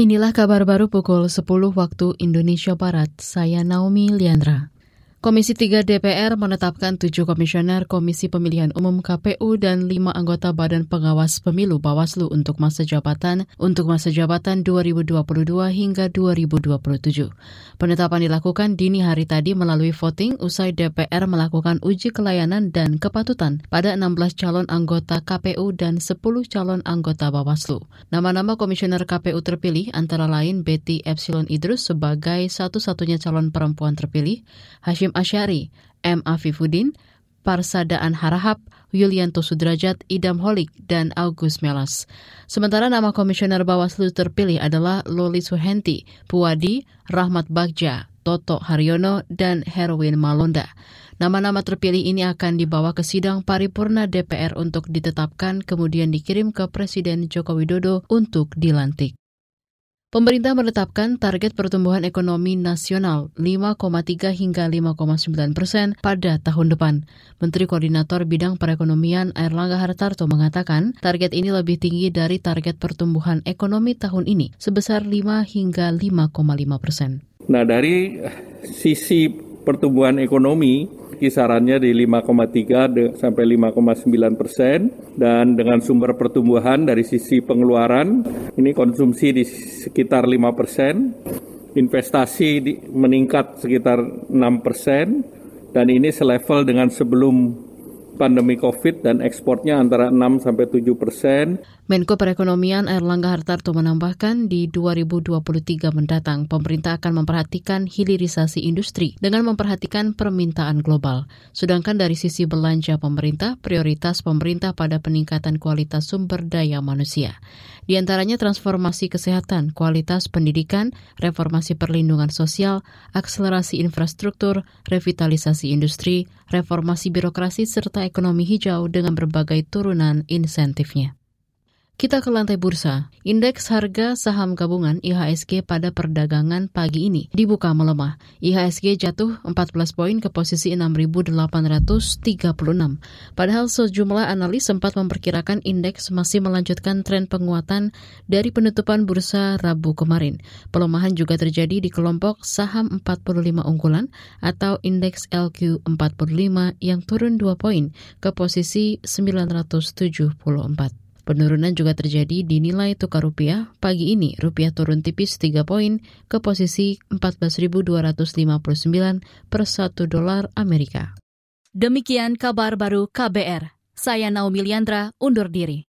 Inilah kabar baru pukul 10 waktu Indonesia Barat. Saya Naomi Liandra. Komisi 3 DPR menetapkan tujuh komisioner Komisi Pemilihan Umum KPU dan lima anggota Badan Pengawas Pemilu Bawaslu untuk masa jabatan untuk masa jabatan 2022 hingga 2027. Penetapan dilakukan dini hari tadi melalui voting usai DPR melakukan uji kelayanan dan kepatutan pada 16 calon anggota KPU dan 10 calon anggota Bawaslu. Nama-nama komisioner KPU terpilih antara lain Betty Epsilon Idrus sebagai satu-satunya calon perempuan terpilih, Hashim Hashim Asyari, M. Afifuddin, Parsadaan Harahap, Yulianto Sudrajat, Idam Holik, dan Agus Melas. Sementara nama komisioner Bawaslu terpilih adalah Loli Suhenti, Puwadi, Rahmat Bagja, Toto Haryono, dan Herwin Malonda. Nama-nama terpilih ini akan dibawa ke sidang paripurna DPR untuk ditetapkan kemudian dikirim ke Presiden Joko Widodo untuk dilantik. Pemerintah menetapkan target pertumbuhan ekonomi nasional 5,3 hingga 5,9 persen pada tahun depan. Menteri Koordinator Bidang Perekonomian Airlangga Hartarto mengatakan target ini lebih tinggi dari target pertumbuhan ekonomi tahun ini sebesar 5 hingga 5,5 persen. Nah dari sisi pertumbuhan ekonomi kisarannya di 5,3 sampai 5,9 persen. Dan dengan sumber pertumbuhan dari sisi pengeluaran ini konsumsi di sekitar 5 persen, investasi di, meningkat sekitar 6 persen. Dan ini selevel dengan sebelum pandemi COVID dan ekspornya antara 6 sampai 7 persen. Menko Perekonomian Erlangga Hartarto menambahkan di 2023 mendatang pemerintah akan memperhatikan hilirisasi industri dengan memperhatikan permintaan global. Sedangkan dari sisi belanja pemerintah, prioritas pemerintah pada peningkatan kualitas sumber daya manusia. Di antaranya transformasi kesehatan, kualitas pendidikan, reformasi perlindungan sosial, akselerasi infrastruktur, revitalisasi industri, reformasi birokrasi serta ekonomi hijau dengan berbagai turunan insentifnya. Kita ke lantai bursa. Indeks harga saham gabungan IHSG pada perdagangan pagi ini dibuka melemah. IHSG jatuh 14 poin ke posisi 6.836. Padahal sejumlah analis sempat memperkirakan indeks masih melanjutkan tren penguatan dari penutupan bursa Rabu kemarin. Pelemahan juga terjadi di kelompok saham 45 unggulan atau indeks LQ45 yang turun 2 poin ke posisi 974. Penurunan juga terjadi di nilai tukar rupiah. Pagi ini rupiah turun tipis 3 poin ke posisi 14.259 per 1 dolar Amerika. Demikian kabar baru KBR. Saya Naomi Liandra undur diri.